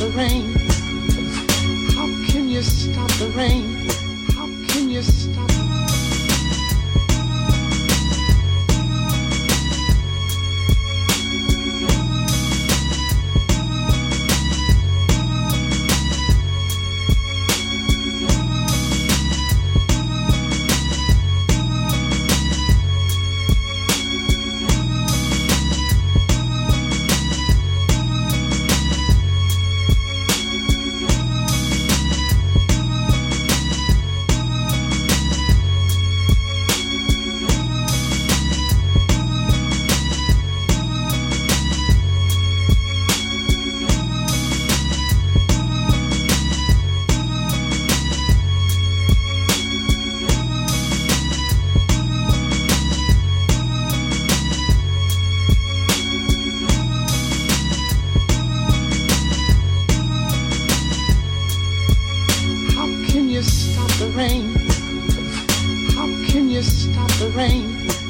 the rain? How can you stop the rain? rain? How can you stop the rain?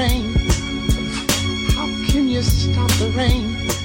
Rain? How can you stop the rain?